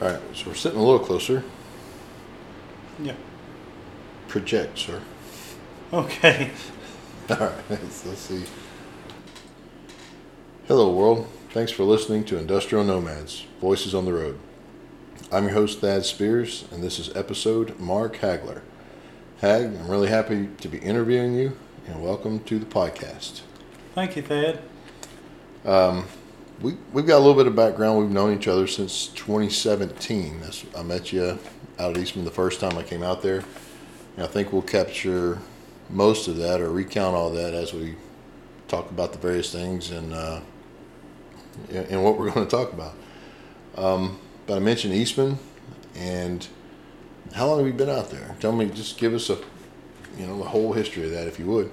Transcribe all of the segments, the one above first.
All right, so we're sitting a little closer. Yeah. Project, sir. Okay. All right, let's, let's see. Hello, world. Thanks for listening to Industrial Nomads Voices on the Road. I'm your host, Thad Spears, and this is episode Mark Hagler. Hag, I'm really happy to be interviewing you, and welcome to the podcast. Thank you, Thad. Um, we, we've got a little bit of background. We've known each other since 2017. That's, I met you out at Eastman the first time I came out there. And I think we'll capture most of that or recount all that as we talk about the various things and uh, and what we're going to talk about. Um, but I mentioned Eastman, and how long have you been out there? Tell me, just give us a you know the whole history of that, if you would.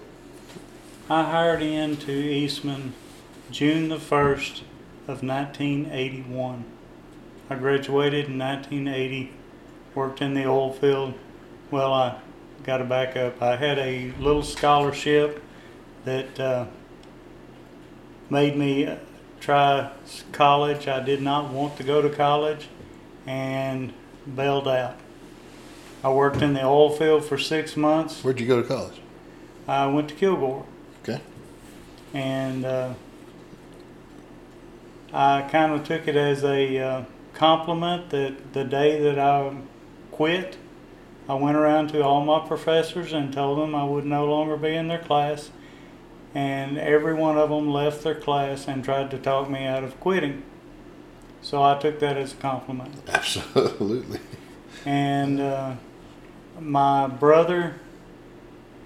I hired into Eastman June the 1st of 1981. I graduated in 1980, worked in the oil field. Well, I got to back up. I had a little scholarship that uh, made me try college. I did not want to go to college and bailed out. I worked in the oil field for six months. Where'd you go to college? I went to Kilgore. Okay. And uh, I kind of took it as a uh, compliment that the day that I quit, I went around to all my professors and told them I would no longer be in their class. And every one of them left their class and tried to talk me out of quitting. So I took that as a compliment. Absolutely. And uh, my brother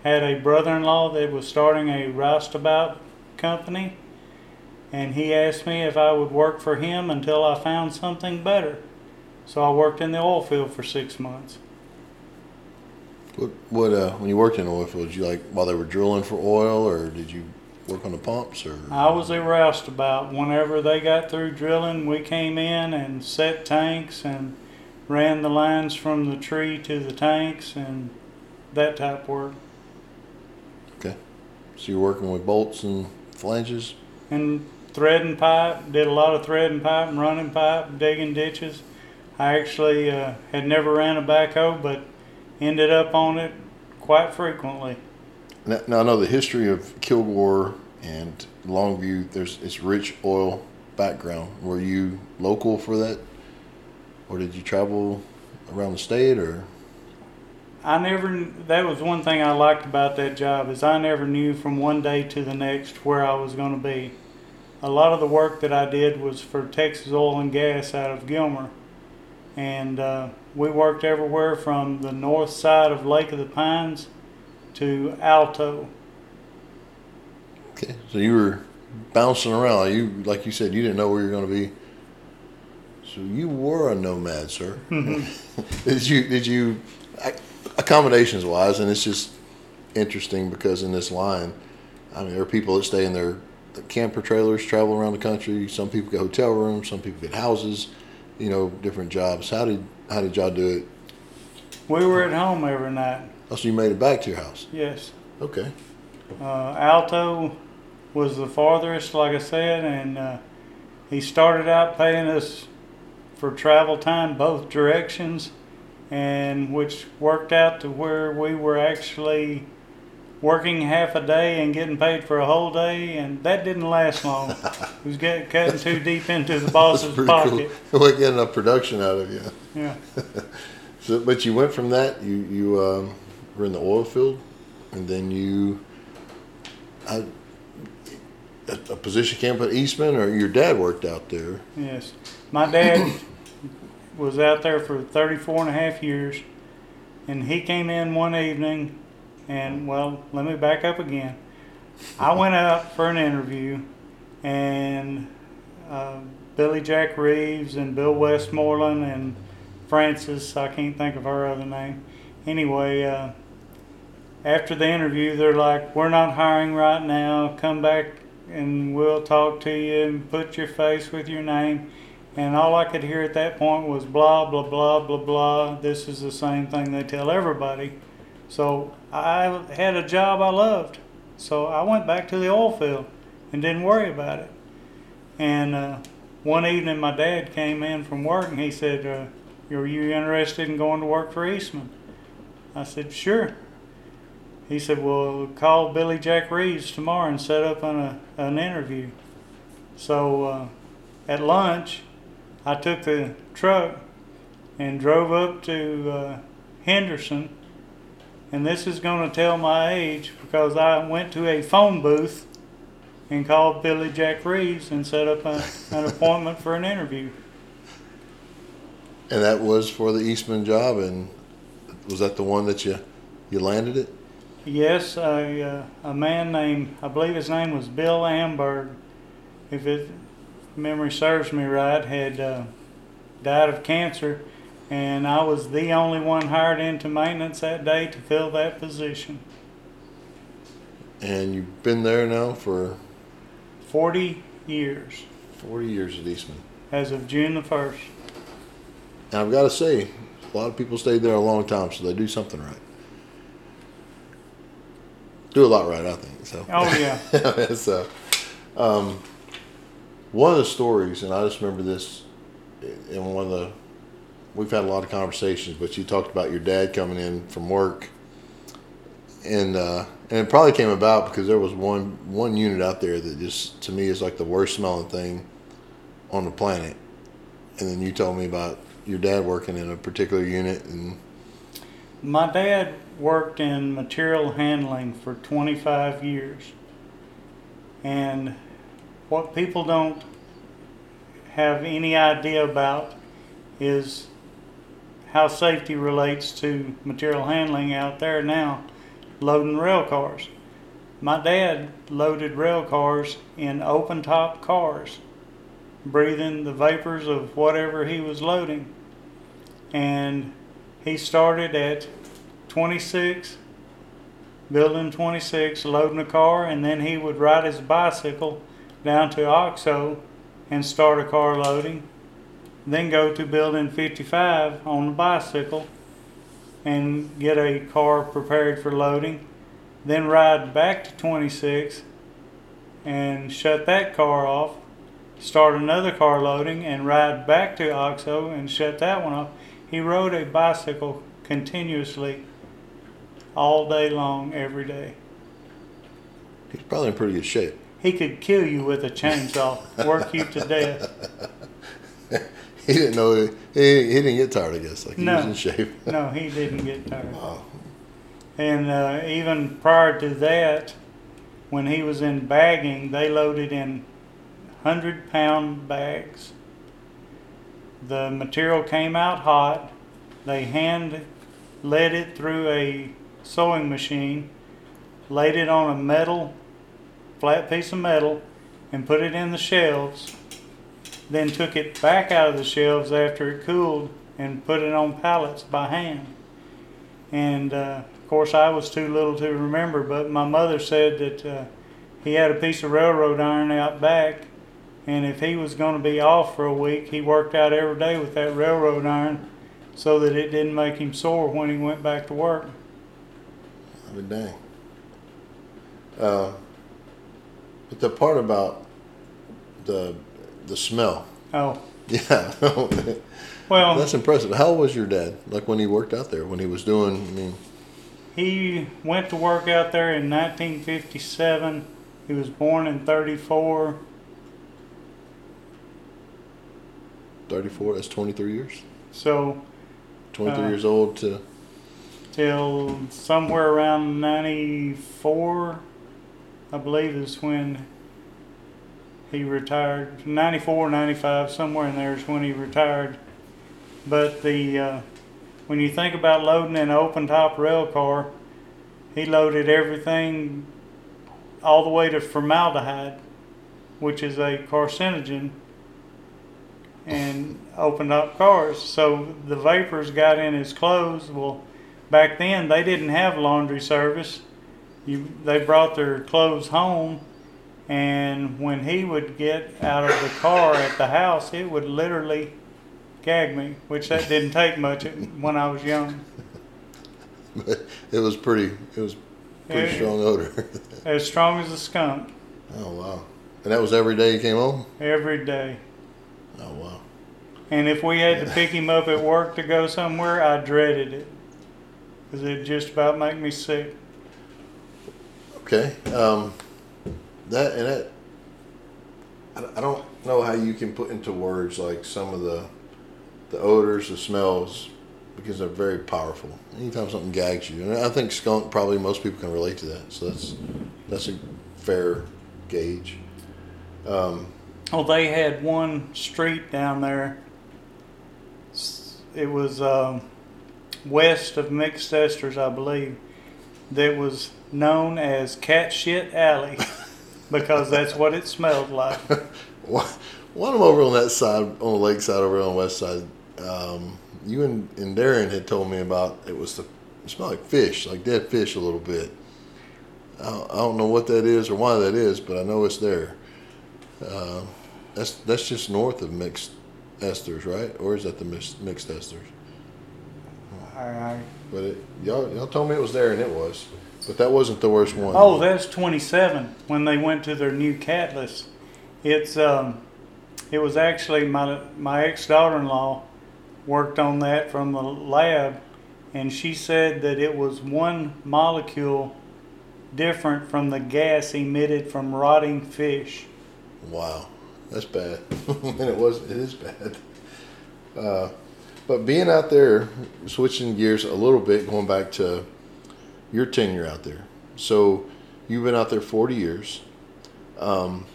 had a brother in law that was starting a roustabout company and he asked me if I would work for him until I found something better. So I worked in the oil field for six months. What, what uh, when you worked in the oil field, did you like while they were drilling for oil, or did you work on the pumps, or? I was a roustabout. Whenever they got through drilling, we came in and set tanks and ran the lines from the tree to the tanks and that type of work. Okay, so you're working with bolts and flanges. And threading pipe, did a lot of threading pipe and running pipe, digging ditches. I actually uh, had never ran a backhoe, but ended up on it quite frequently. Now, now I know the history of Kilgore and Longview. There's it's rich oil background. Were you local for that, or did you travel around the state, or? I never. That was one thing I liked about that job is I never knew from one day to the next where I was going to be a lot of the work that I did was for Texas Oil and Gas out of Gilmer. And uh, we worked everywhere from the north side of Lake of the Pines to Alto. Okay, so you were bouncing around. You, like you said, you didn't know where you were going to be. So you were a nomad, sir. did you? Did you? Accommodations wise, and it's just interesting because in this line, I mean, there are people that stay in their the camper trailers travel around the country. Some people get hotel rooms. Some people get houses. You know, different jobs. How did how did y'all do it? We were at home every night. Oh, so you made it back to your house? Yes. Okay. Uh, Alto was the farthest, like I said, and uh, he started out paying us for travel time both directions, and which worked out to where we were actually working half a day and getting paid for a whole day, and that didn't last long. it was getting cutting too deep into the boss's pocket. Cool. We getting enough production out of you. Yeah. so, but you went from that. You you um, were in the oil field, and then you. I, a, a position camp at Eastman, or your dad worked out there? Yes, my dad was out there for 34 and a half years, and he came in one evening and well, let me back up again. I went out for an interview, and uh, Billy Jack Reeves and Bill Westmoreland and Francis, I can't think of her other name. Anyway, uh, after the interview, they're like, We're not hiring right now. Come back and we'll talk to you and put your face with your name. And all I could hear at that point was blah, blah, blah, blah, blah. This is the same thing they tell everybody. So I had a job I loved. So I went back to the oil field and didn't worry about it. And uh, one evening my dad came in from work and he said, uh, "Are you interested in going to work for Eastman?" I said, "Sure." He said, "Well, call Billy Jack Reeves tomorrow and set up an, an interview." So uh, at lunch, I took the truck and drove up to uh, Henderson. And this is going to tell my age because I went to a phone booth and called Billy Jack Reeves and set up a, an appointment for an interview. And that was for the Eastman job, and was that the one that you you landed it? Yes, a, uh, a man named, I believe his name was Bill Amberg, if it, memory serves me right, had uh, died of cancer, and I was the only one hired into maintenance that day to fill that position. And you've been there now for 40 years 40 years at Eastman. as of June the 1st. And I've got to say, a lot of people stayed there a long time, so they do something right. Do a lot right, I think. So. Oh, yeah. so, um, one of the stories, and I just remember this in one of the, we've had a lot of conversations, but you talked about your dad coming in from work, and uh, and it probably came about because there was one one unit out there that just to me is like the worst smelling thing on the planet, and then you told me about your dad working in a particular unit, and My dad worked in material handling for 25 years. And what people don't have any idea about is how safety relates to material handling out there now, loading rail cars. My dad loaded rail cars in open top cars, breathing the vapors of whatever he was loading. And he started at 26, building 26, loading a car, and then he would ride his bicycle down to OXO and start a car loading. Then go to building 55 on the bicycle and get a car prepared for loading. Then ride back to 26 and shut that car off. Start another car loading and ride back to OXO and shut that one off. He rode a bicycle continuously all day long, every day. he's probably in pretty good shape. He could kill you with a chainsaw, work you to death. He didn't know he, he didn't get tired. I guess like he No. was in shape. No, he didn't get tired. Wow. And uh, even prior to that, when he was in bagging, they loaded in 100 pound bags. The material came out hot. They hand led it through a sewing machine, laid it on a metal, flat piece of metal, and put it in the shelves. Then took it back out of the shelves after it cooled and put it on pallets by hand. And uh, of course, I was too little to remember, but my mother said that uh, he had a piece of railroad iron out back, and if he was going to be off for a week, he worked out every day with that railroad iron so that it didn't make him sore when he went back to work. I mean, dang. Uh, but the part about the the smell, Oh, yeah, well, that's impressive. How old was your dad? Like when he worked out there, when he was doing? I mean, he went to work out there in 1957. He was born in 34. thirty four. That's twenty three years. So Twenty three Uh, years old to till somewhere around 94, I believe is when he retired. 94, 95, somewhere in there is when he retired. But the uh, when you think about loading an open top rail car, he loaded everything all the way to formaldehyde, which is a carcinogen, and opened up cars. So the vapors got in his clothes. Well, back then they didn't have laundry service. You, they brought their clothes home, and when he would get out of the car at the house, it would literally gag me, which that didn't take much when I was young. but it was pretty. It was pretty Yeah. strong odor. As strong as a skunk oh wow! And that was every day he came home. every day. Oh wow. And if we had to pick him up at work to go somewhere, I dreaded it. Because it just about make me sick. Okay. Um, that and that. I, don't know how you can put into words like some of the the odors, the smells, because they're very powerful. Anytime something gags you, and I think skunk probably most people can relate to that. So that's that's a fair gauge. Um, Well, they had one street down there. It was um, west of Mixed Esters, I believe, that was known as Cat Shit Alley because that's what it smelled like. one one of them over on that side, on the lake side, over on the west side. Um, you and, and Darren had told me about it was the it smelled like fish, like dead fish a little bit. I don't, I don't know what that is or why that is, but I know it's there. Uh, that's that's just north of mixed esters, right? Or is that the mixed, mixed esters? I- I- But it, y'all y'all told me it was there, and it was. But that wasn't the worst one. Oh, that's 27 when they went to their new catalyst. It's um, it was actually my my ex daughter-in-law worked on that from the lab, and she said that it was one molecule different from the gas emitted from rotting fish. Wow, that's bad, and it was it is bad. Uh, but being out there, switching gears a little bit, going back to your tenure out there. So you've been out there forty years. Um,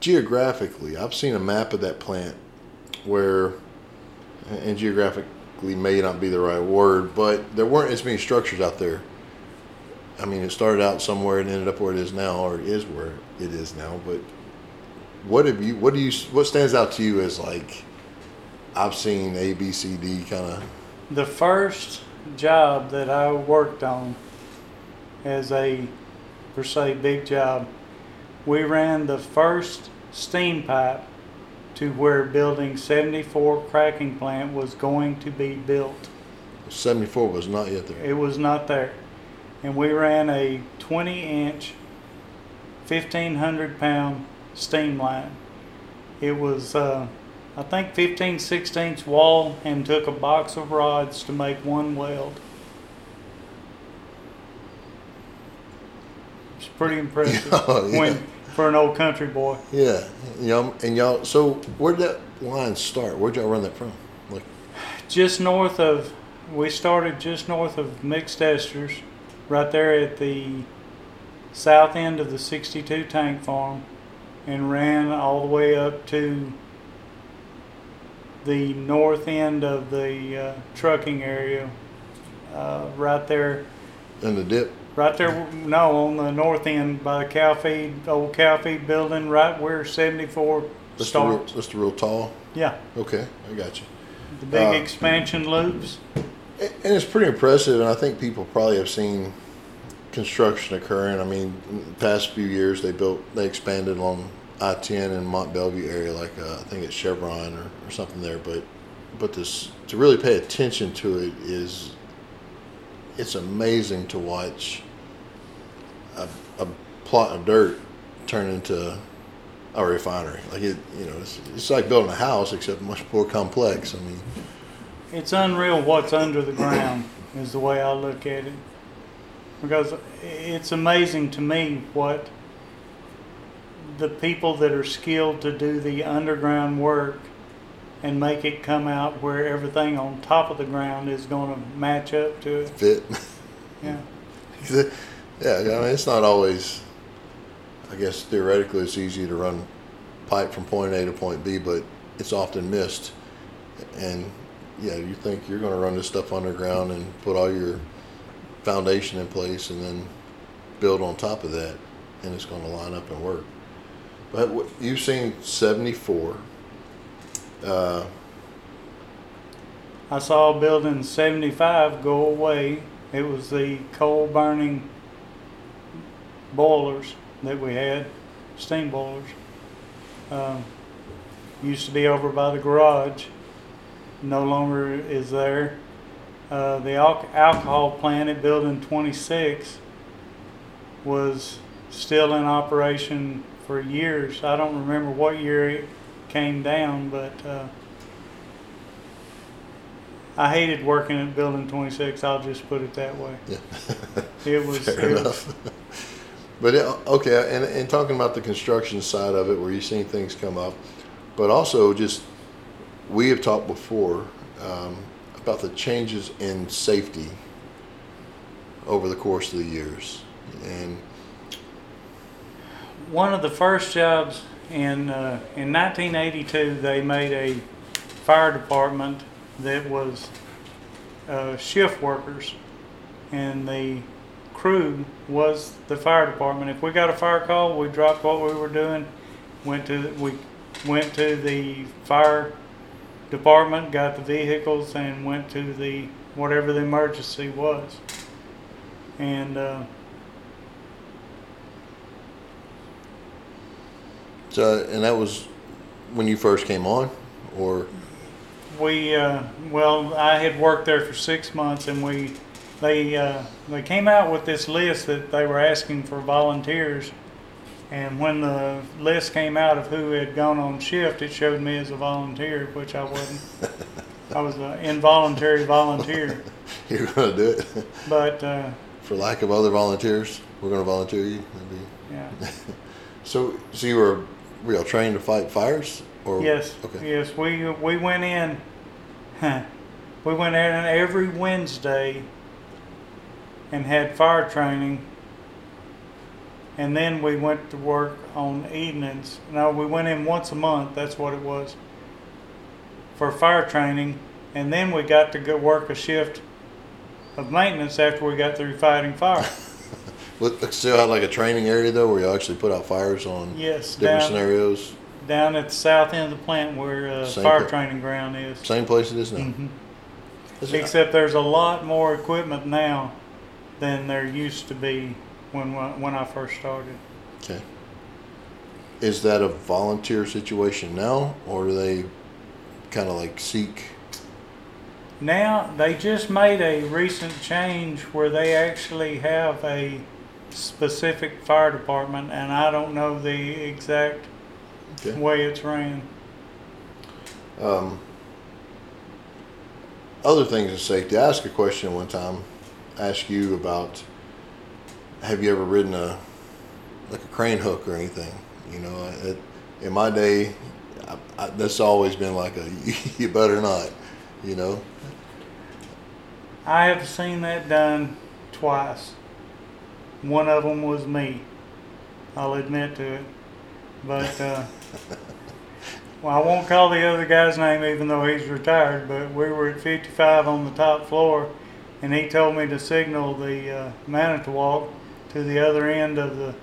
geographically, I've seen a map of that plant where, and geographically may not be the right word, but there weren't as many structures out there. I mean, it started out somewhere and ended up where it is now, or is where it is now. But what have you? What do you? What stands out to you as like? I've seen A, B, C, D kind of. The first job that I worked on as a, per se, big job, we ran the first steam pipe to where building 74 cracking plant was going to be built. Seventy four was not yet there. It was not there. And we ran a 20 inch, 1500 pound steam line. It was, uh, I think, 15 16 wall and took a box of rods to make one weld. It's pretty impressive Oh, yeah. when for an old country boy. Yeah, know, and y'all. So where'd that line start? Where'd y'all run that from? Like, just north of we started just north of mixed esters right there at the south end of the 62 tank farm and ran all the way up to the north end of the uh, trucking area uh, right there in the dip. right there no on the north end by the cow feed old cow feed building right where 74 That's the real, that's the real tall. yeah Okay, I got you. the big Uh, expansion loops And it's pretty impressive, and I think people probably have seen construction occurring. I mean, in the past few years, they built, they expanded on I-10 in Mont Belvieu area, like uh, I think it's Chevron or, or something there. But, but this to really pay attention to it is, it's amazing to watch a, a plot of dirt turn into a refinery. Like it, you know, it's, it's like building a house except much more complex. I mean. It's unreal what's under the ground, is the way I look at it. Because it's amazing to me what the people that are skilled to do the underground work and make it come out where everything on top of the ground is going to match up to it. fit. Yeah. yeah, I mean, it's not always. I guess theoretically, it's easy to run pipe from point A to point B, but it's often missed. And yeah, you think you're going to run this stuff underground and put all your foundation in place, and then build on top of that, and it's going to line up and work. But you've seen 74. Uh, I saw building 75 go away. It was the coal burning boilers that we had, steam boilers. Um, used to be over by the garage, no longer is there. Uh, the al- alcohol plant at building 26 was still in operation for years. I don't remember what year it came down, but uh, I hated working at Building 26. I'll just put it that way. Yeah. It was. Fair it was- enough. But it, okay, and, and talking about the construction side of it, where you've seen things come up, but also just we have talked before um, about the changes in safety over the course of the years, and one of the first jobs in uh, in 1982, they made a fire department that was uh, shift workers, and the crew was the fire department. If we got a fire call, we dropped what we were doing, went to we went to the fire department, got the vehicles, and went to the whatever the emergency was, and. Uh, so and that was when you first came on, or We uh, well, I had worked there for six months, and we they uh, they came out with this list that they were asking for volunteers. And when the list came out of who had gone on shift, it showed me as a volunteer, which I wasn't. I was an involuntary volunteer. you're going to do it But uh, for lack of other volunteers, we're going to volunteer you. That'd yeah, so, so you were were you all trained to fight fires, or yes, Okay. yes, we we went in. we went in every Wednesday and had fire training. And then we went to work on evenings. No, we went in once a month. That's what it was for fire training. And then we got to go work a shift of maintenance after we got through fighting fire. It still have like a training area though, where you actually put out fires on Yes, different down, scenarios. down at the south end of the plant where uh, Same fire pla- training ground is. Same place it is now. Mhm. It- Except there's a lot more equipment now than there used to be when when I first started. Okay. Is that a volunteer situation now, or do they kind of like seek? Now they just made a recent change where they actually have a specific fire department, and I don't know the exact Okay. way it's ran. Um, other things in safety. I asked a question one time. Ask you about. Have you ever ridden a like a crane hook or anything? You know, it, in my day, I, I, that's always been like a you better not. You know. I have seen that done twice. One of them was me. I'll admit to it. But, uh, well, I won't call the other guy's name even though he's retired, but we were at 55 on the top floor and he told me to signal the uh, Manitowoc to the other end of the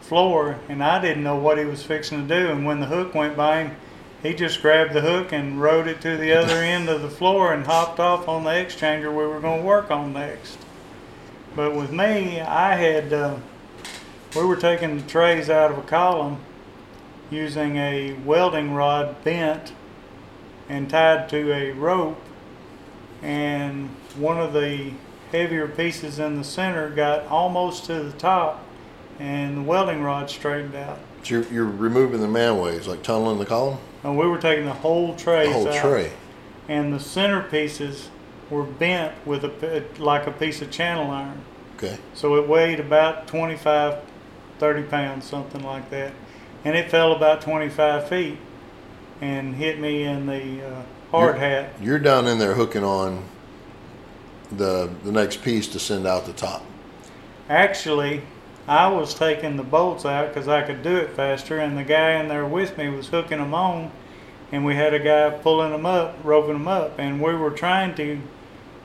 floor and I didn't know what he was fixing to do. And when the hook went by him, he just grabbed the hook and rode it to the other end of the floor and hopped off on the exchanger we were going to work on next. But with me, I had, uh, we were taking the trays out of a column using a welding rod bent and tied to a rope. And one of the heavier pieces in the center got almost to the top and the welding rod straightened out. So you're, you're removing the manways, like tunneling the column, And we were taking the whole tray the whole out. tray. and the center pieces were bent with a like a piece of channel iron. Okay. So it weighed about 25, 30 pounds, something like that, and it fell about 25 feet and hit me in the uh, hard hat. You're down in there hooking on the the next piece to send out the top. Actually, I was taking the bolts out because I could do it faster, and the guy in there with me was hooking them on, and we had a guy pulling them up, roping them up, and we were trying to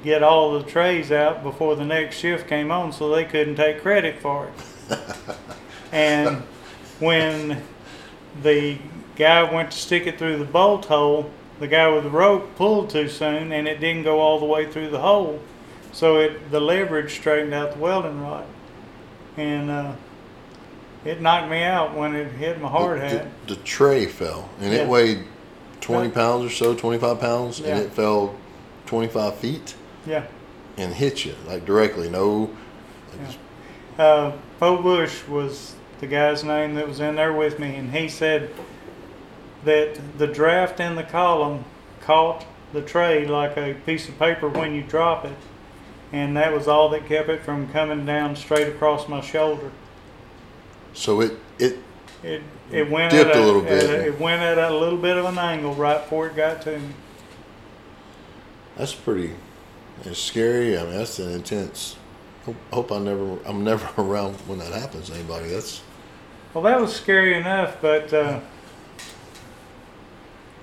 get all the trays out before the next shift came on so they couldn't take credit for it. and when the guy went to stick it through the bolt hole, the guy with the rope pulled too soon and it didn't go all the way through the hole. So it the leverage straightened out the welding rod. And uh, it knocked me out when it hit my hard the, hat. The, the tray fell, and Yeah. it weighed 20 pounds or so, 25 pounds, Yeah. and it fell 25 feet Yeah. and hit you like directly. No. Yeah. Uh, Poe Bush was the guy's name that was in there with me, and he said that the draft in the column caught the tray like a piece of paper when you drop it, and that was all that kept it from coming down straight across my shoulder. So it it It it went Dipped at a little bit. at it went at a little bit of an angle right before it got to me. that's pretty it's scary. I mean, that's an intense. Hope, hope I never I'm never around when that happens to anybody. That's Well, that was scary enough, but uh,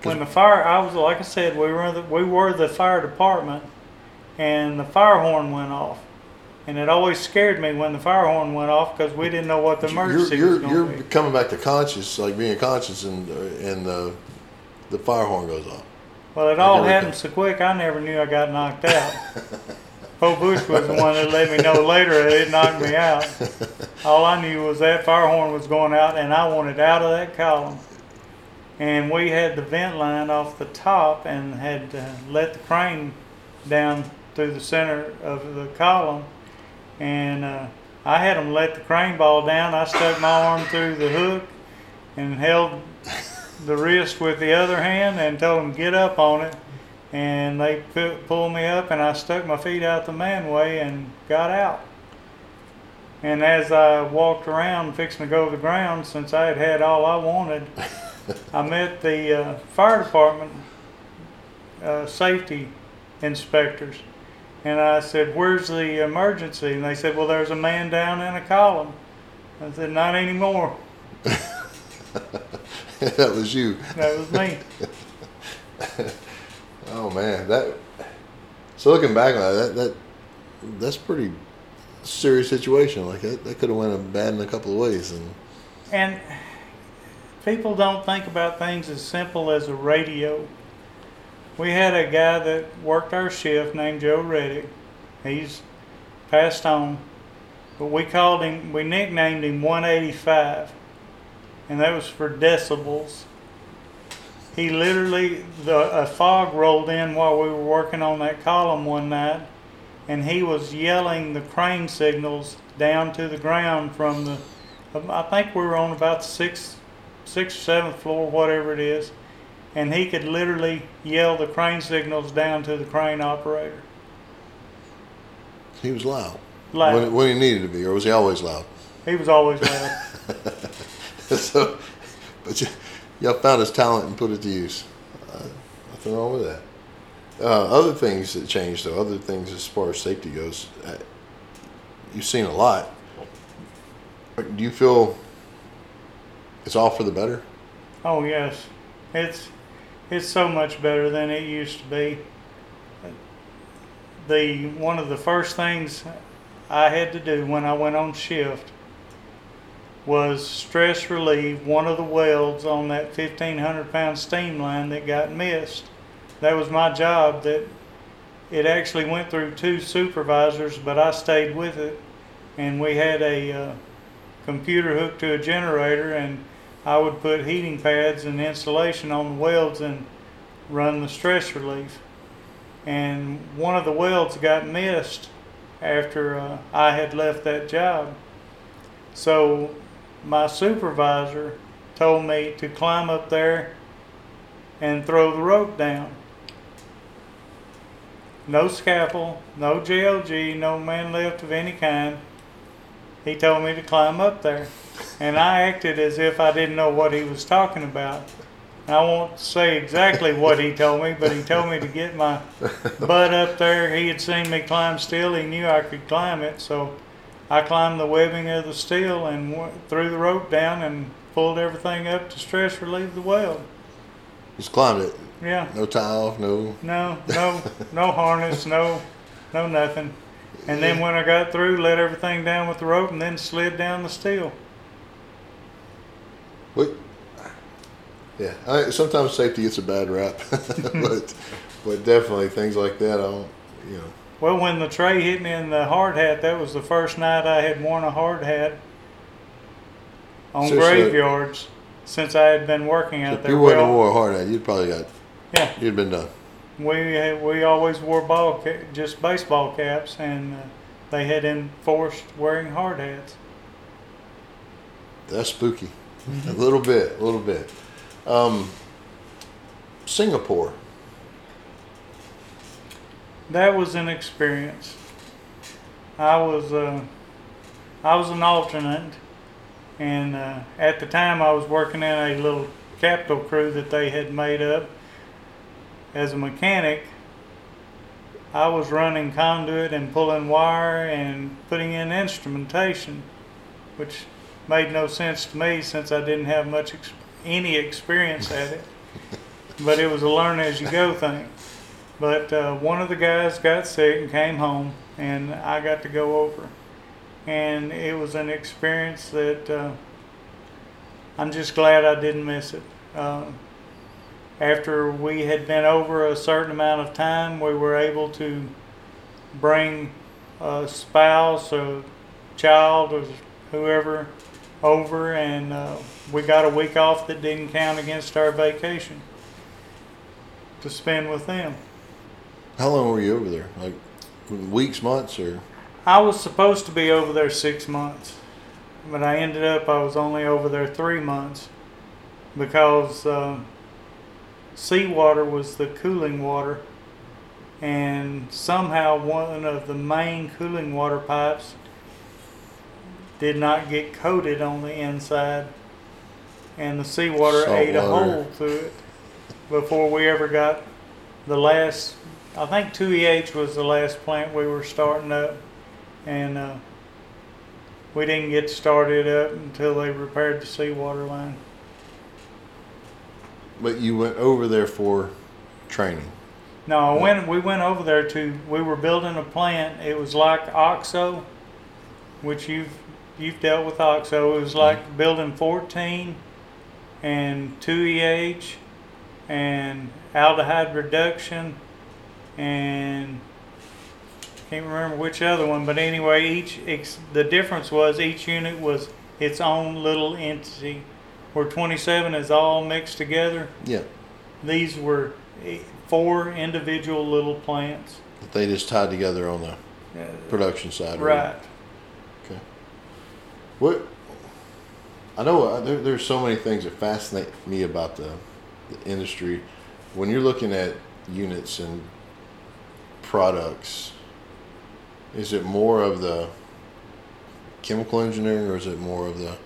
when the fire, I was like I said, we were the, we were the fire department, and the fire horn went off, and it always scared me when the fire horn went off because we didn't know what the emergency you're was you're, going you're be. coming back to conscious, like being conscious, and uh, and the the fire horn goes off. Well, it all happened so quick, I never knew I got knocked out. Po Bush was the one that let me know later that it knocked me out. All I knew was that fire horn was going out, and I wanted out of that column. And we had the vent line off the top and had uh, let the crane down through the center of the column. And uh, I had them let the crane ball down. I stuck my arm through the hook and held the wrist with the other hand and told them get up on it. And they pu- pulled me up, and I stuck my feet out the manway and got out. And as I walked around fixing to go to the ground, since I had had all I wanted, I met the uh, fire department uh, safety inspectors. And I said, Where's the emergency? And they said, Well, there's a man down in a column. I said, Not anymore. that was you. That was me. Oh man, that. So looking back on that, that, that that's pretty serious situation. Like that, that could have went bad in a couple of ways. And And people don't think about things as simple as a radio. We had a guy that worked our shift named Joe Reddick. He's passed on, but we called him, we nicknamed him 185, and that was for decibels. He literally, the a fog rolled in while we were working on that column one night, and he was yelling the crane signals down to the ground from the um, I think we were on about the sixth, sixth or seventh floor, whatever it is, and he could literally yell the crane signals down to the crane operator. he was loud Loud. When, when he needed to be, or was he always loud? He was always loud. so, but you, y'all found his talent and put it to use. Uh, nothing wrong with that. Uh, other things that changed, though, other things as far as safety goes, uh, you've seen a lot. Do you feel it's all for the better? oh yes, it's it's so much better than it used to be. The one of the first things I had to do when I went on shift was stress relieve one of the welds on that 1500 pound steam line that got missed. That was my job that it actually went through two supervisors, but I stayed with it and we had a uh, computer hooked to a generator and I would put heating pads and insulation on the welds and run the stress relief. And one of the welds got missed after uh, I had left that job. So my supervisor told me to climb up there and throw the rope down. No scaffold, no JLG, no man lift of any kind. He told me to climb up there. And I acted as if I didn't know what he was talking about. I won't say exactly what he told me, but he told me to get my butt up there. He had seen me climb steel. He knew I could climb it. So I climbed the webbing of the steel and w- threw the rope down and pulled everything up to stress relieve the weld. Just climbed it. Yeah. No tie off, no. No, no, no harness, no, no nothing. And then when I got through, let everything down with the rope and then slid down the steel. What? Yeah, I, sometimes safety gets a bad rap, but but definitely things like that. I don't, you know. Well, when the tray hit me in the hard hat, that was the first night I had worn a hard hat on graveyards since I had been working out If there. you wouldn't have Well, wore a hard hat, you'd probably got yeah, you'd been done. we had, we always wore ball ca- just baseball caps, and uh, they had enforced wearing hard hats. That's spooky. A little bit, a little bit. Um, Singapore. That was an experience. I was uh, I was an alternate, and uh, at the time I was working in a little capital crew that they had made up. As a mechanic, I was running conduit and pulling wire and putting in instrumentation, which made no sense to me since I didn't have much ex- any experience at it. But it was a learn as you go thing. But uh, one of the guys got sick and came home, and I got to go over. And it was an experience that uh, I'm just glad I didn't miss it. Uh, after we had been over a certain amount of time, we were able to bring a spouse or child or whoever over, and uh, we got a week off that didn't count against our vacation to spend with them. How long were you over there? Like weeks, months, or? I was supposed to be over there six months, but I ended up I was only over there three months because uh, seawater was the cooling water, and somehow one of the main cooling water pipes did not get coated on the inside, and the seawater Salt ate a hole through it before we ever got the last. I think 2EH was the last plant we were starting up, and uh, we didn't get started up until they repaired the seawater line. But you went over there for training. No, I went, we went over there to, we were building a plant. It was like OXO, which you've, you've dealt with OXO. It was like building 14 and 2EH and aldehyde reduction and can't remember which other one, but anyway, each, ex, the difference was each unit was its own little entity. Where 27 is all mixed together, Yeah. these were eh, four individual little plants. That they just tied together on the Uh, production side. Right. Okay. What? I know uh, there, there's so many things that fascinate me about the, the industry. When you're looking at units and products, is it more of the chemical engineering or is it more of the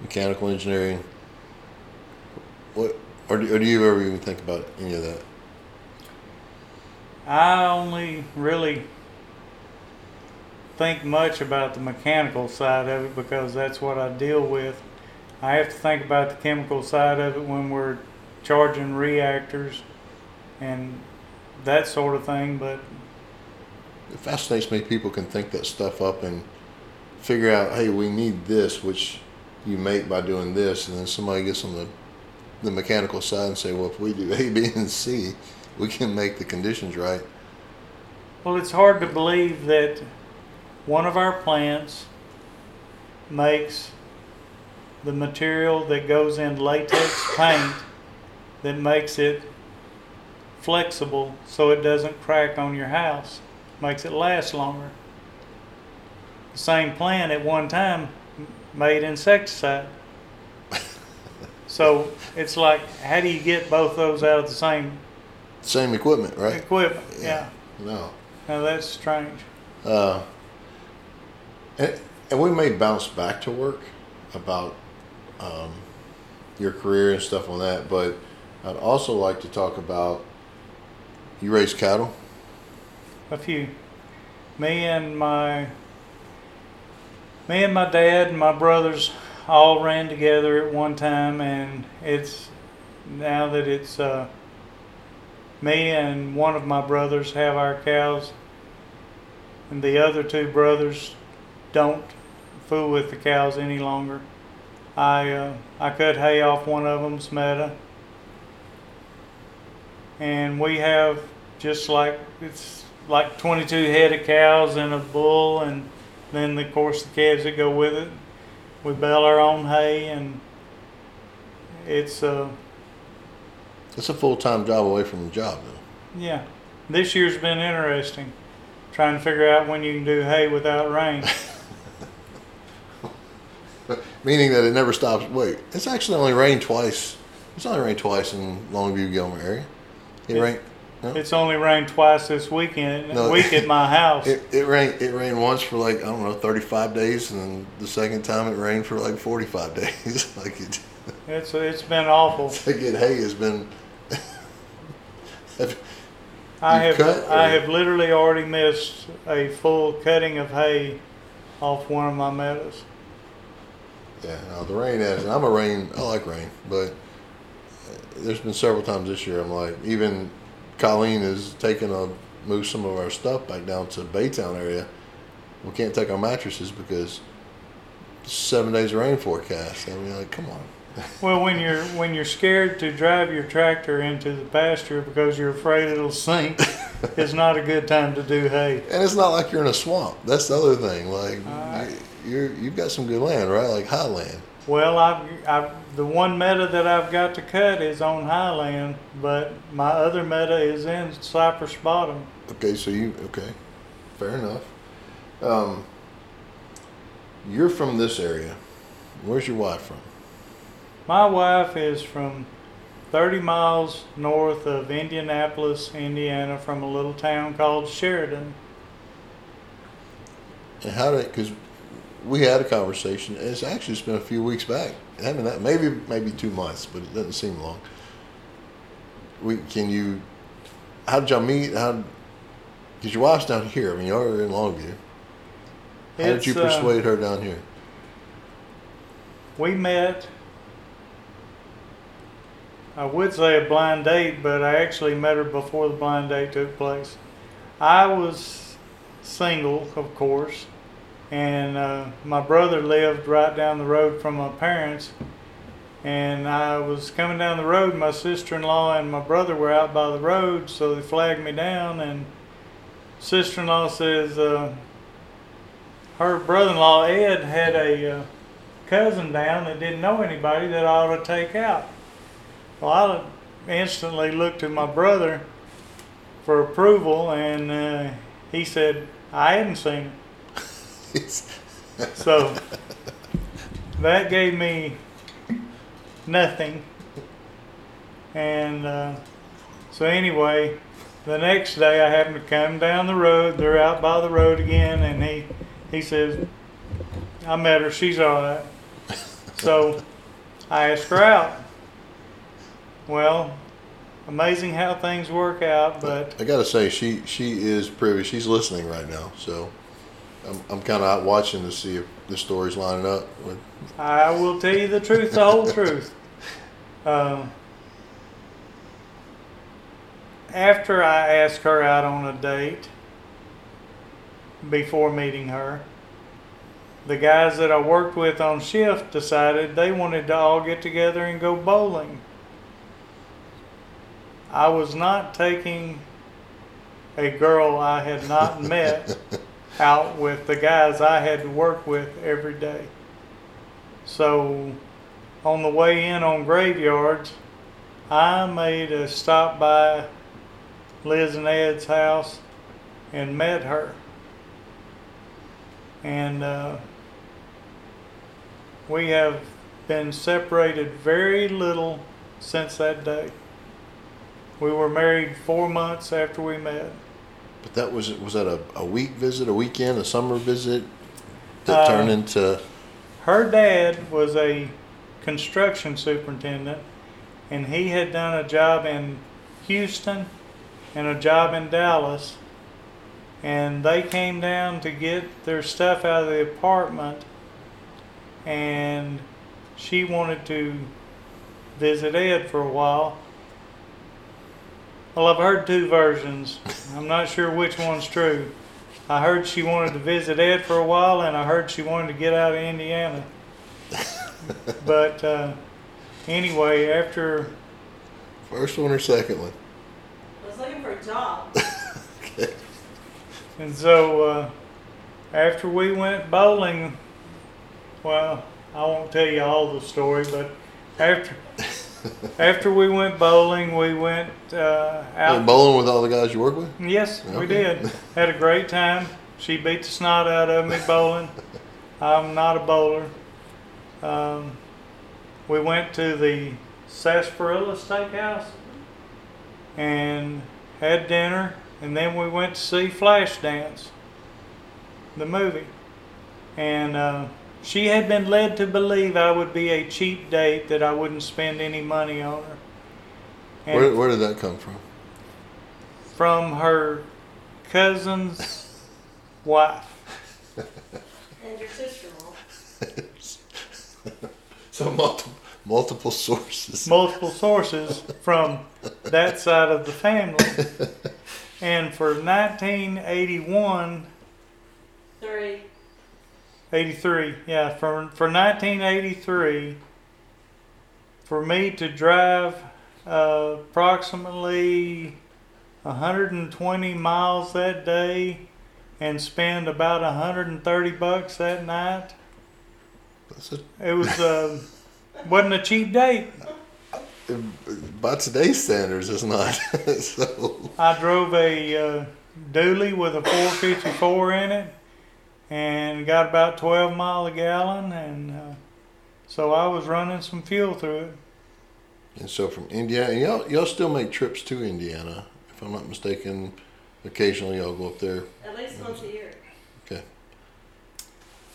mechanical engineering? What, or do, or do you ever even think about any of that? I only really think much about the mechanical side of it because that's what I deal with. I have to think about the chemical side of it when we're charging reactors and that sort of thing, but It fascinates me. People can think that stuff up and figure out, hey, we need this, which you make by doing this, and then somebody gets on the the mechanical side and say, well, if we do A, B, and C, we can make the conditions right. Well, it's hard to believe that one of our plants makes the material that goes in latex paint that makes it flexible so it doesn't crack on your house, makes it last longer. The same plant at one time made insecticide. so it's like, how do you get both those out of the same Same equipment, right? equipment? Yeah. yeah. No. Now that's strange. Uh, and, and we may bounce back to work about um, your career and stuff on that, but I'd also like to talk about you raise cattle. A few. Me and my me and my dad and my brothers all ran together at one time and it's now that it's uh, me and one of my brothers have our cows and the other two brothers don't fool with the cows any longer. I uh, I cut hay off one of them, meadow and we have just like it's like 22 head of cows and a bull and then of course the calves that go with it we bale our own hay and it's uh It's a full time job away from the job, though. yeah this year's been interesting trying to figure out when you can do hay without rain Meaning that it never stops. Wait, it's actually only rained twice. It's only rained twice in Longview, Gilmer area. It rained. No? It's only rained twice this weekend, No. week at my house. It, it rained. It rained once for like I don't know, thirty-five days, and then the second time it rained for like forty-five days. like it, It's it's been awful. like it, hay has been. I have cut, I have literally already missed a full cutting of hay off one of my meadows. yeah, no, the rain has. I'm a rain. I like rain, but uh, there's been several times this year. I'm like, even Colleen is taking a move some of our stuff back down to Baytown area. We can't take our mattresses because seven days of rain forecast. I mean, like, come on. Well, when you're when you're scared to drive your tractor into the pasture because you're afraid it'll sink, it's not a good time to do hay. And it's not like you're in a swamp. That's the other thing. Like you- you're you've got some good land, right? Like high land. Well, I've, I've the one meadow that I've got to cut is on highland, but my other meadow is in Cypress Bottom. Okay, so you okay? Fair enough. Um, you're from this area. Where's your wife from? My wife is from 30 miles north of Indianapolis, Indiana, from a little town called Sheridan. And how did? Because we had a conversation. It's actually it's been a few weeks back. I mean, that maybe maybe two months, but it doesn't seem long. We can you? How did y'all meet? How? Because your wife's down here. I mean, you're in Longview. How did It's, you uh, persuade her down here? We met, I would say a blind date, but I actually met her before the blind date took place. I was single, of course, and uh, my brother lived right down the road from my parents. And I was coming down the road, my sister in law and my brother were out by the road, so they flagged me down. And sister in law says, uh, her brother in law, Ed, had a uh, cousin down that didn't know anybody that I ought to take out. Well, I instantly looked to my brother for approval, and uh, he said, I hadn't seen. So that gave me nothing. And uh, so, anyway, the next day I happened to come down the road. They're out by the road again, and he, he says, I met her, she's all right. So I asked her out. Well, amazing how things work out, but I gotta say, she she is privy. She's listening right now, so I'm I'm kind of out watching to see if the story's lining up. With, I will tell you the truth, the whole truth. Um, after I asked her out on a date, before meeting her, the guys that I worked with on shift decided they wanted to all get together and go bowling. I was not taking a girl I had not met out with the guys I had to work with every day. So, on the way in on graveyards, I made a stop by Liz and Ed's house and met her. And uh, we have been separated very little since that day. We were married four months after we met. But that was was that a, a week visit, a weekend, a summer visit that Uh, turned into Her dad was a construction superintendent, and he had done a job in Houston and a job in Dallas. And they came down to get their stuff out of the apartment, and she wanted to visit Ed for a while. Well, I've heard two versions. I'm not sure which one's true. I heard she wanted to visit Ed for a while, and I heard she wanted to get out of Indiana. but uh, anyway, after first one or second one. I was looking for a job. Okay. and so uh, after we went bowling, well, I won't tell you all the story, but after after we went bowling, we went uh, out. bowling with all the guys you work with? Yes, we did. Had a great time. She beat the snot out of me bowling. I'm not a bowler. Um, we went to the Sarsaparilla Steakhouse and had dinner, and then we went to see Flashdance, the movie. And uh, she had been led to believe I would be a cheap date, that I wouldn't spend any money on her. And Where, where did that come from? from her cousin's wife. And your sister-in-law. so multiple, multiple sources. multiple sources from that side of the family. And for 1981, Three. 83, yeah, for, for 1983, for me to drive uh, approximately 120 miles that day and spend about 130 bucks that night, it was uh, wasn't a cheap date. by today's standards, it's not. so I drove a uh, dually with a 454 in it and got about 12 mile a gallon and uh, so I was running some fuel through it. and so from Indiana, and y'all y'all still make trips to Indiana, if I'm not mistaken. Occasionally, y'all go up there. At least once a year. Okay.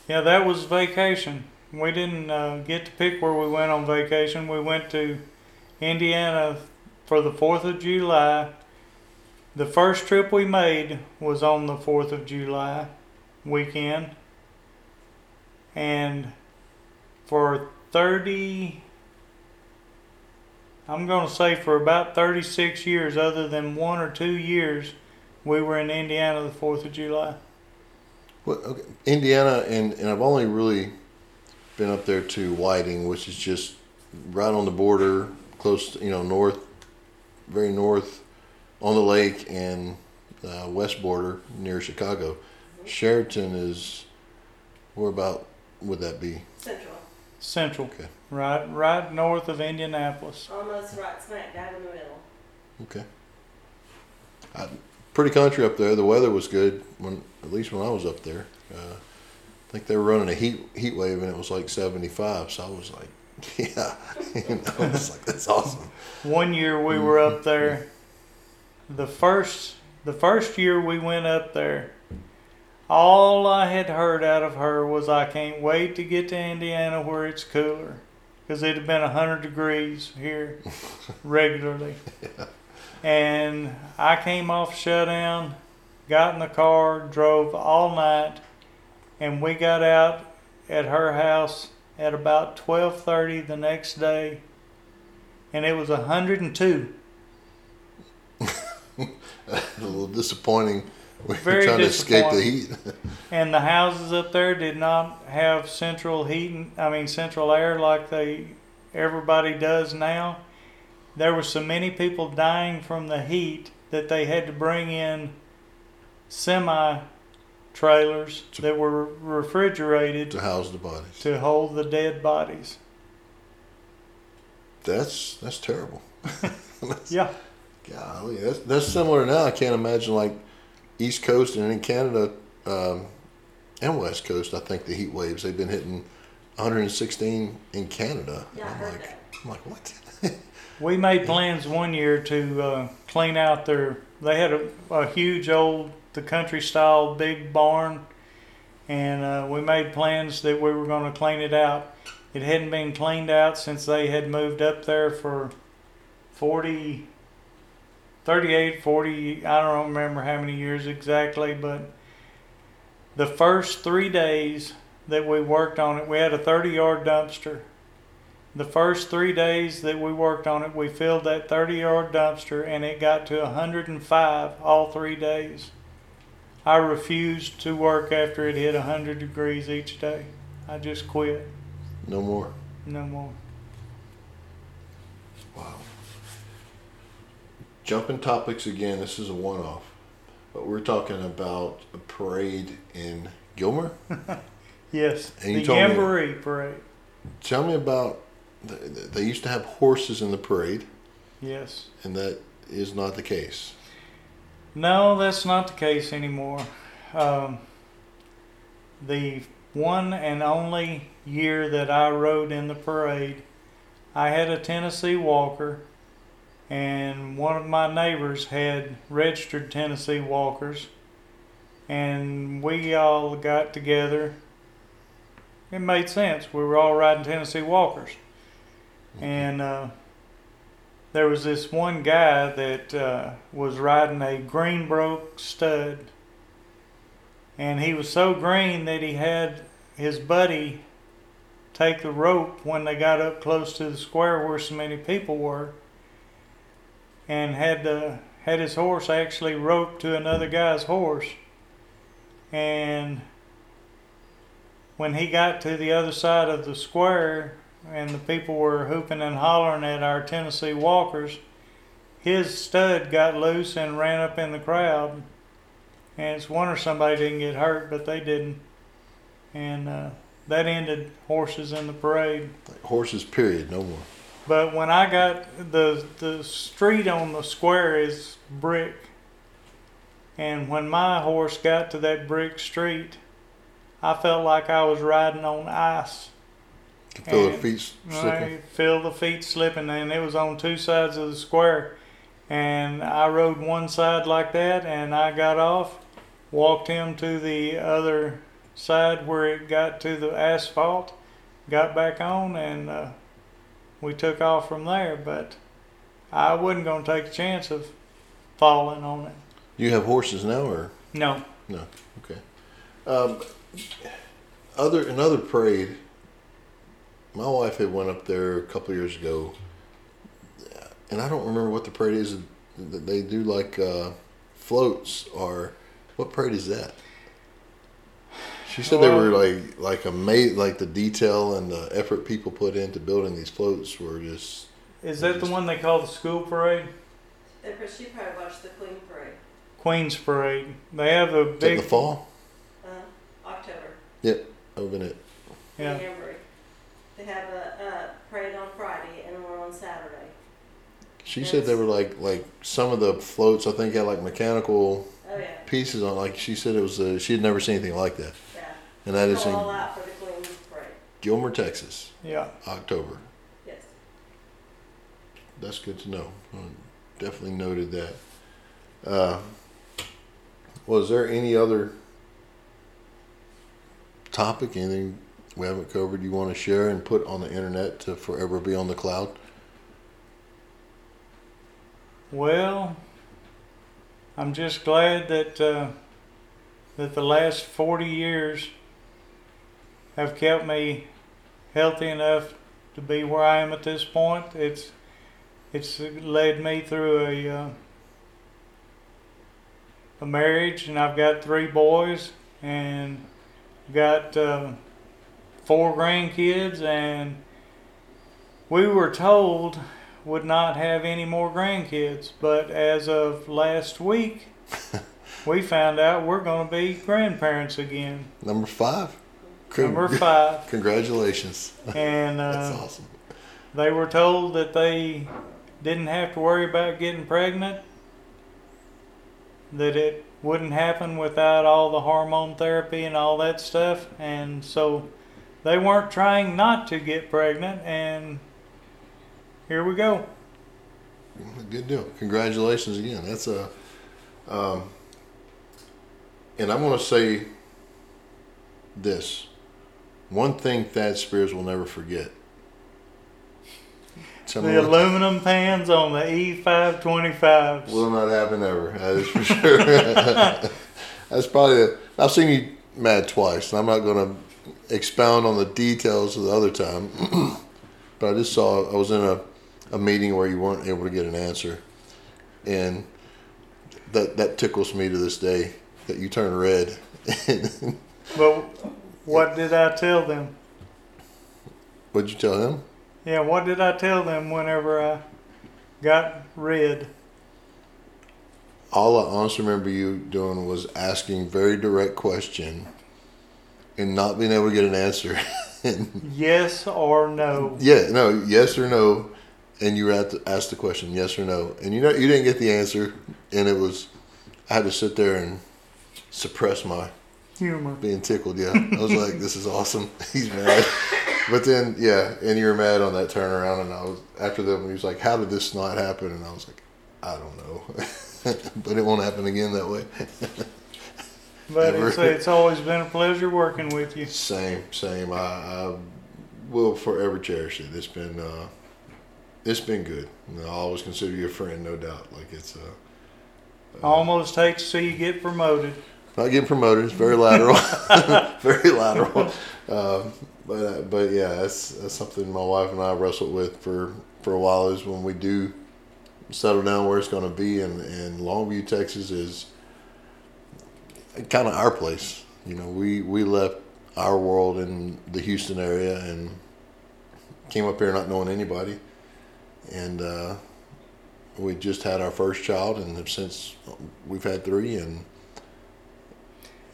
Yeah, that was vacation. We didn't uh, get to pick where we went on vacation. We went to Indiana for the 4th of July. The first trip we made was on the 4th of July weekend. And for 30, I'm going to say for about 36 years, other than one or two years, we were in Indiana the 4th of July. Well, okay. Indiana, and, and I've only really been up there to Whiting, which is just right on the border, close, to, you know, north, very north, on the lake and uh, west border near Chicago. Sheridan is, where about would that be? Central. Central. Okay. Right, right north of Indianapolis. Almost right smack dab in the middle. Okay. I, pretty country up there. The weather was good when, at least when I was up there. Uh, I think they were running a heat heat wave and it was like 75. So I was like, yeah, you know, I was like, that's awesome. One year we were up there. The first, the first year we went up there, all I had heard out of her was, "I can't wait to get to Indiana where it's cooler," because it had been hundred degrees here regularly. And I came off shutdown, got in the car, drove all night, and we got out at her house at about 12:30 the next day, and it was 102. a little disappointing. We were Very trying to escape the heat. And the houses up there did not have central heating, I mean central air like they everybody does now. There were so many people dying from the heat that they had to bring in semi trailers that were refrigerated to house the bodies. to hold the dead bodies. That's that's terrible. Yeah. Golly, that's that's similar now. I can't imagine like East Coast and in Canada um, and West Coast. I think the heat waves they've been hitting 116 in Canada. Yeah, I I'm heard like, that. I'm like, what? We made plans one year to uh, clean out their. They had a, a huge old, the country style big barn, and uh, we made plans that we were going to clean it out. It hadn't been cleaned out since they had moved up there for 40, 38, 40, I don't remember how many years exactly, but the first three days that we worked on it, we had a 30 yard dumpster. The first three days that we worked on it, we filled that 30 yard dumpster and it got to 105 all three days. I refused to work after it hit 100 degrees each day. I just quit. no more. No more. Wow. Jumping topics again. This is a one-off, but we're talking about a parade in Gilmer. Yes, And the Yamboree Parade. Tell me about. the- the- They used to have horses in the parade, Yes. and that is not the case. No, that's not the case anymore. Um, the one and only year that I rode in the parade, I had a Tennessee Walker, and one of my neighbors had registered Tennessee walkers, and we all got together. It made sense. We were all riding Tennessee walkers, and uh, there was this one guy that uh, was riding a Greenbroke stud, and he was so green that he had his buddy take the rope when they got up close to the square where so many people were and had the had his horse actually roped to another guy's horse. And when he got to the other side of the square and the people were hooping and hollering at our Tennessee walkers, his stud got loose and ran up in the crowd. And it's wonder somebody didn't get hurt, but they didn't. And uh, that ended horses in the parade. Horses, period, no more. But when I got the the street on the square is brick, and when my horse got to that brick street, I felt like I was riding on ice. Can feel the feet slipping. I feel the feet slipping, and it was on two sides of the square. And I rode one side like that, and I got off, walked him to the other side where it got to the asphalt, got back on, and uh, we took off from there. But I wasn't going to take a chance of falling on it. You have horses now, or No, No. okay? Um, other another parade. My wife had went up there a couple years ago, and I don't remember what the parade is. That they do like uh, floats or what parade is that? She said they were Well- like like amazing, like the detail and the effort people put into building these floats were just is that the one they call the school parade? And Chris, you probably watched the Queen Parade, Queen's Parade. They have a is that in big the fall. uh, October, I've been it. Yeah. in Embry. They have a, a parade on Friday and one on Saturday. She said they were like like some of the floats. I think had like mechanical Oh yeah, pieces on. Like she said, it was. Uh, she had never seen anything like that, yeah. And that is Go all in out for the Queen's Parade. Gilmer, Texas, Yeah. October. Yes. That's good to know. I definitely noted that. Uh, was there any other topic, anything we haven't covered you want to share and put on the internet to forever be on the cloud? Well, I'm just glad that uh, that the last 40 years have kept me healthy enough to be where I am at this point. It's it's led me through a uh, a marriage, and I've got three boys and got uh, four grandkids, and we were told would not have any more grandkids. But as of last week, we found out we're going to be grandparents again. Number five. Con- Number five. Congratulations. And That's uh, awesome. they were told that they didn't have to worry about getting pregnant, that it wouldn't happen without all the hormone therapy and all that stuff. And so they weren't trying not to get pregnant. And here we go. Good deal. Congratulations again. That's a, um, and I'm going to say this. One thing Thad Spears will never forget. Tell me The aluminum pans on the E E525s. will not happen ever. That is for sure. That's probably. The, I've seen you mad twice, and I'm not going to expound on the details of the other time. but I just saw I was in a, a meeting where you weren't able to get an answer, and that that tickles me to this day that you turn red. But what did I tell them? What'd you tell him? Yeah, what did I tell them whenever I got red? All I honestly remember you doing was asking very direct question, and not being able to get an answer. Yes or no? Yeah, no, yes or no, and you had to ask the question, yes or no, and you know you didn't get the answer, and it was, I had to sit there and suppress my humor. being tickled. Yeah, I was like, "This is awesome." He's mad, but then yeah, and you were mad on that turnaround, and I was after that when he was like, "How did this not happen?" And I was like, "I don't know," but it won't happen again that way. But it's, it's always been a pleasure working with you. same, same. I, I will forever cherish it. It's been uh, it's been good. I'll always consider you a friend, no doubt. Like it's uh, I almost hate to see you get promoted. Not getting promoted. It's very lateral. very lateral. Um, but uh, but yeah, that's, that's something my wife and I wrestled with for, for a while. Is when we do settle down where it's going to be, and, and Longview, Texas, is kind of our place. You know, we we left our world in the Houston area and came up here not knowing anybody, and uh, we just had our first child, and since we've had three, and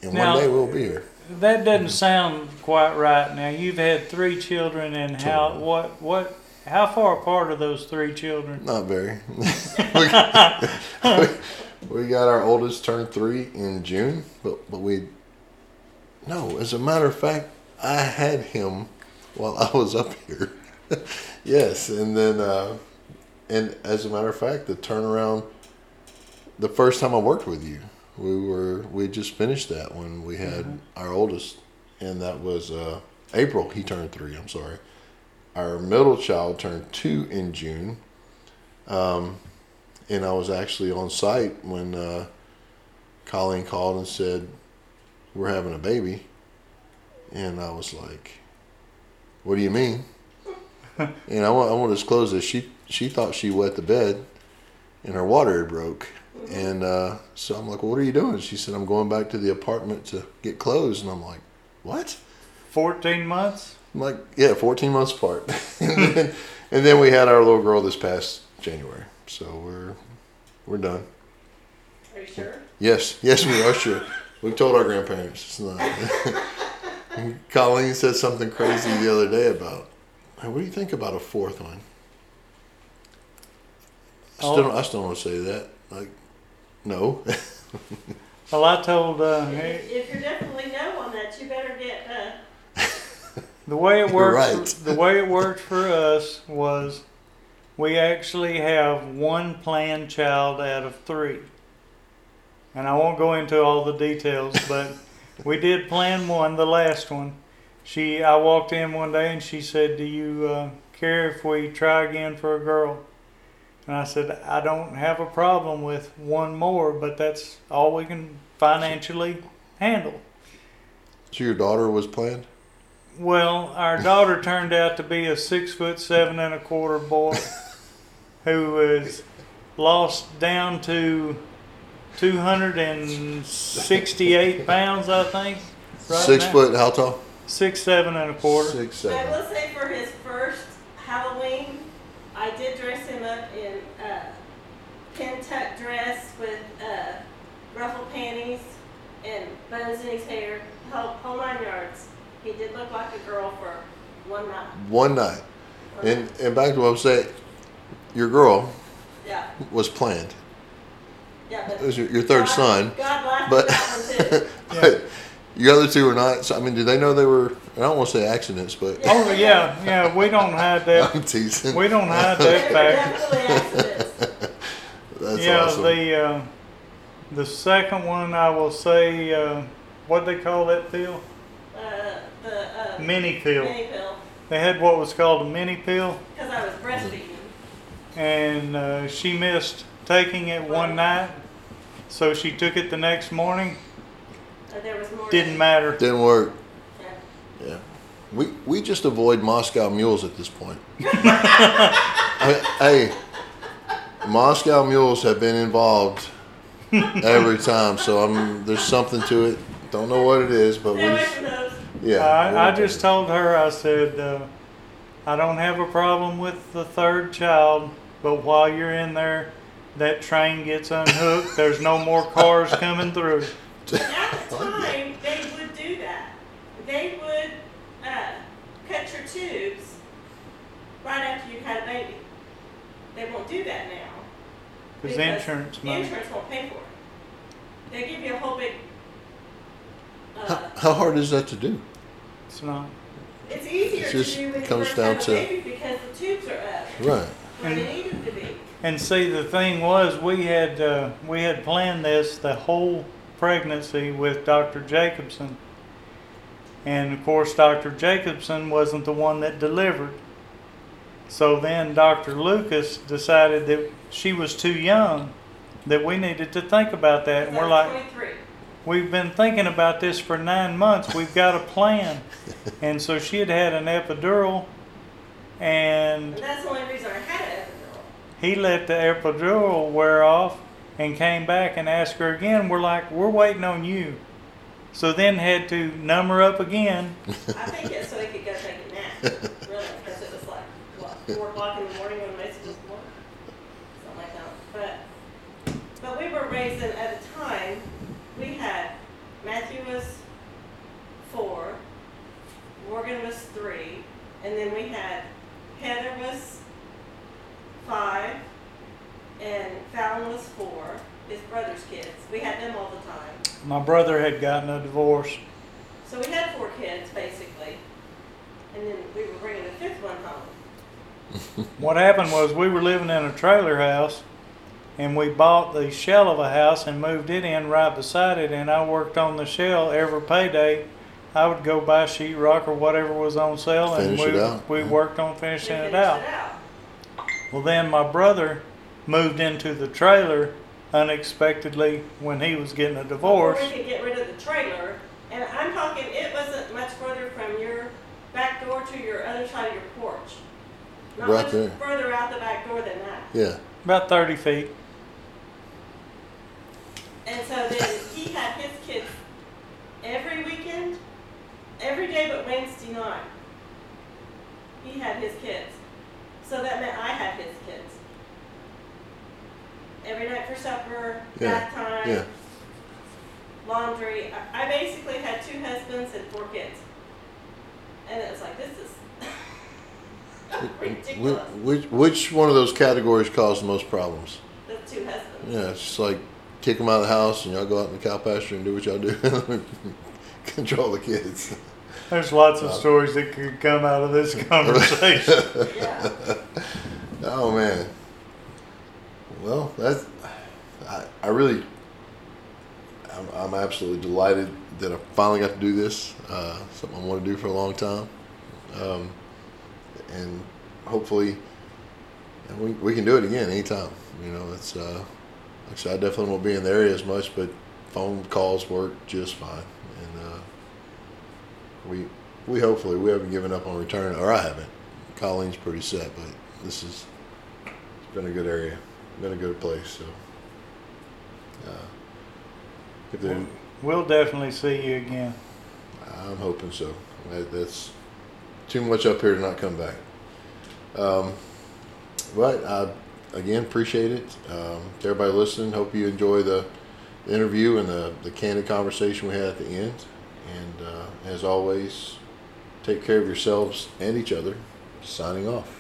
and Now- one day we'll be here. That doesn't sound quite right. Now you've had three children, and how what what how far apart are those three children? Not very. we, got, we got our oldest turned three in June, but but we no. As a matter of fact, I had him while I was up here. yes, and then uh, and as a matter of fact, the turnaround. The first time I worked with you, we were we just finished that when we had our oldest, and that was uh, April. He turned three. I'm sorry. Our middle child turned two in June. Um, and I was actually on site when uh, Colleen called and said, We're having a baby. And I was like, What do you mean? and I want, I want to disclose this. She, she thought she wet the bed and her water had broke. And uh, so I'm like, well, What are you doing? She said, I'm going back to the apartment to get clothes. And I'm like, What? Fourteen months. I'm like, yeah, 14 months apart. and, then, and then we had our little girl this past January. So we're we're done. Are you sure? Yes, yes, we are sure. We've told our grandparents. It's not. Colleen said something crazy the other day about, hey, what do you think about a fourth one? I still, don't, I still don't want to say that. Like, no. Well, I told uh, If, if you're definitely no on that, you better get, uh, the way it You're works. right. The way it worked for us was we actually have one planned child out of three, and I won't go into all the details, but we did plan one, the last one. She, I walked in one day and she said, "Do you uh, care if we try again for a girl?" And I said, "I don't have a problem with one more, but that's all we can financially handle." so your daughter was planned? Well, our daughter turned out to be a six foot seven and a quarter boy who was lost down to 268 pounds, I think. right Six now. foot, how tall? Six, seven and a quarter. Six, seven. I seven. will say for his first Halloween, I did dress him up in a pin tuck dress with uh, ruffle panties and bows in his hair, whole, whole nine yards. He did look like a girl for one night. One night. And, and back to what I was saying, your girl yeah, was planned. yeah, but It was your, your third God, son. God laughed But, at that one too. but your other two were not. So, I mean, do they know they were? I don't want to say accidents, but Oh, yeah, yeah, we don't hide that. I'm teasing. We don't hide that were fact. That's yeah, awesome. the uh, the second one I will say, uh, what they call that pill? Uh, the uh, Mini pill. mini pill, They had what was called a mini pill. because I was breastfeeding. and uh, she missed taking it one night, so she took it the next morning. Uh, there was more. Didn't matter. Didn't work. Yeah. Yeah. We we just avoid Moscow mules at this point. I- hey, Moscow mules have been involved every time, so I'm there's something to it. Don't know what it is, but we Stay away from those. yeah. I, I just told her, I said, uh, I don't have a problem with the third child, but while you're in there, that train gets unhooked. There's no more cars coming through. At the time, they would do that. They would uh, cut your tubes right after you had a baby. They won't do that now. Because insurance money. Insurance won't pay for it. They give you a whole big. How, Uh, how hard is that to do? It's not. It's easier It just to do when you comes down to- because the tubes are up Right. where they need to be. And see, the thing was, we had uh, we had planned this the whole pregnancy with Dr. Jacobson, and of course, Dr. Jacobson wasn't the one that delivered. So then, Dr. Lucas decided that she was too young, that we needed to think about that, and we're like, 23. We've been thinking about this for nine months. We've got a plan. and so she had had an epidural, and And that's the only reason I had an epidural. he let the epidural wear off and came back and asked her again. We're like, we're waiting on you. So then had to numb her up again. I think it's so he could go take a nap, really, because it was like, what, four o'clock in the morning when Mason was born? Something like that. But, but we were raising, at the time, we had, Matthew was four, Morgan was three, and then we had, Heather was five, and Fallon was four, his brother's kids. We had them all the time. My brother had gotten a divorce. So we had four kids, basically. And then we were bringing the fifth one home. What happened was we were living in a trailer house and we bought the shell of a house and moved it in right beside it and I worked on the shell every payday. I would go buy sheetrock or whatever was on sale and we, it out. we Yeah. worked on We finishing it finished out. it out. Well, then my brother moved into the trailer unexpectedly when he was getting a divorce. Before we could get rid of the trailer, and I'm talking, it wasn't much further from your back door to your other side of your porch. Not Right much there. further out the back door than that. Yeah. About 30 feet. And so then he had his kids every weekend, every day but Wednesday night. He had his kids. So that meant I had his kids. Every night for supper, Yeah, bath time, Yeah. laundry. I, I basically had two husbands and four kids. And it was like, this is ridiculous. Which, which one of those categories caused the most problems? The two husbands. Yeah, it's just like kick them out of the house and y'all go out in the cow pasture and do what y'all do. Control the kids. There's lots of Uh, stories that could come out of this conversation. Yeah. Oh man. Well, that's I, I really I'm, I'm absolutely delighted that I finally got to do this. Uh, something I want to do for a long time, um, and hopefully, we we can do it again anytime. You know, it's uh, like I said, I definitely won't be in the area as much, but phone calls work just fine, and uh, we we hopefully we haven't given up on return, or I haven't. Colleen's pretty set, but this is it's been a good area, been a good place. So, uh, if there, We'll definitely see you again. I'm hoping so. That, that's too much up here to not come back. Um, but I again appreciate it. Um, to everybody listening, hope you enjoy the, the interview and the, the candid conversation we had at the end. And uh, as always, take care of yourselves and each other. Signing off.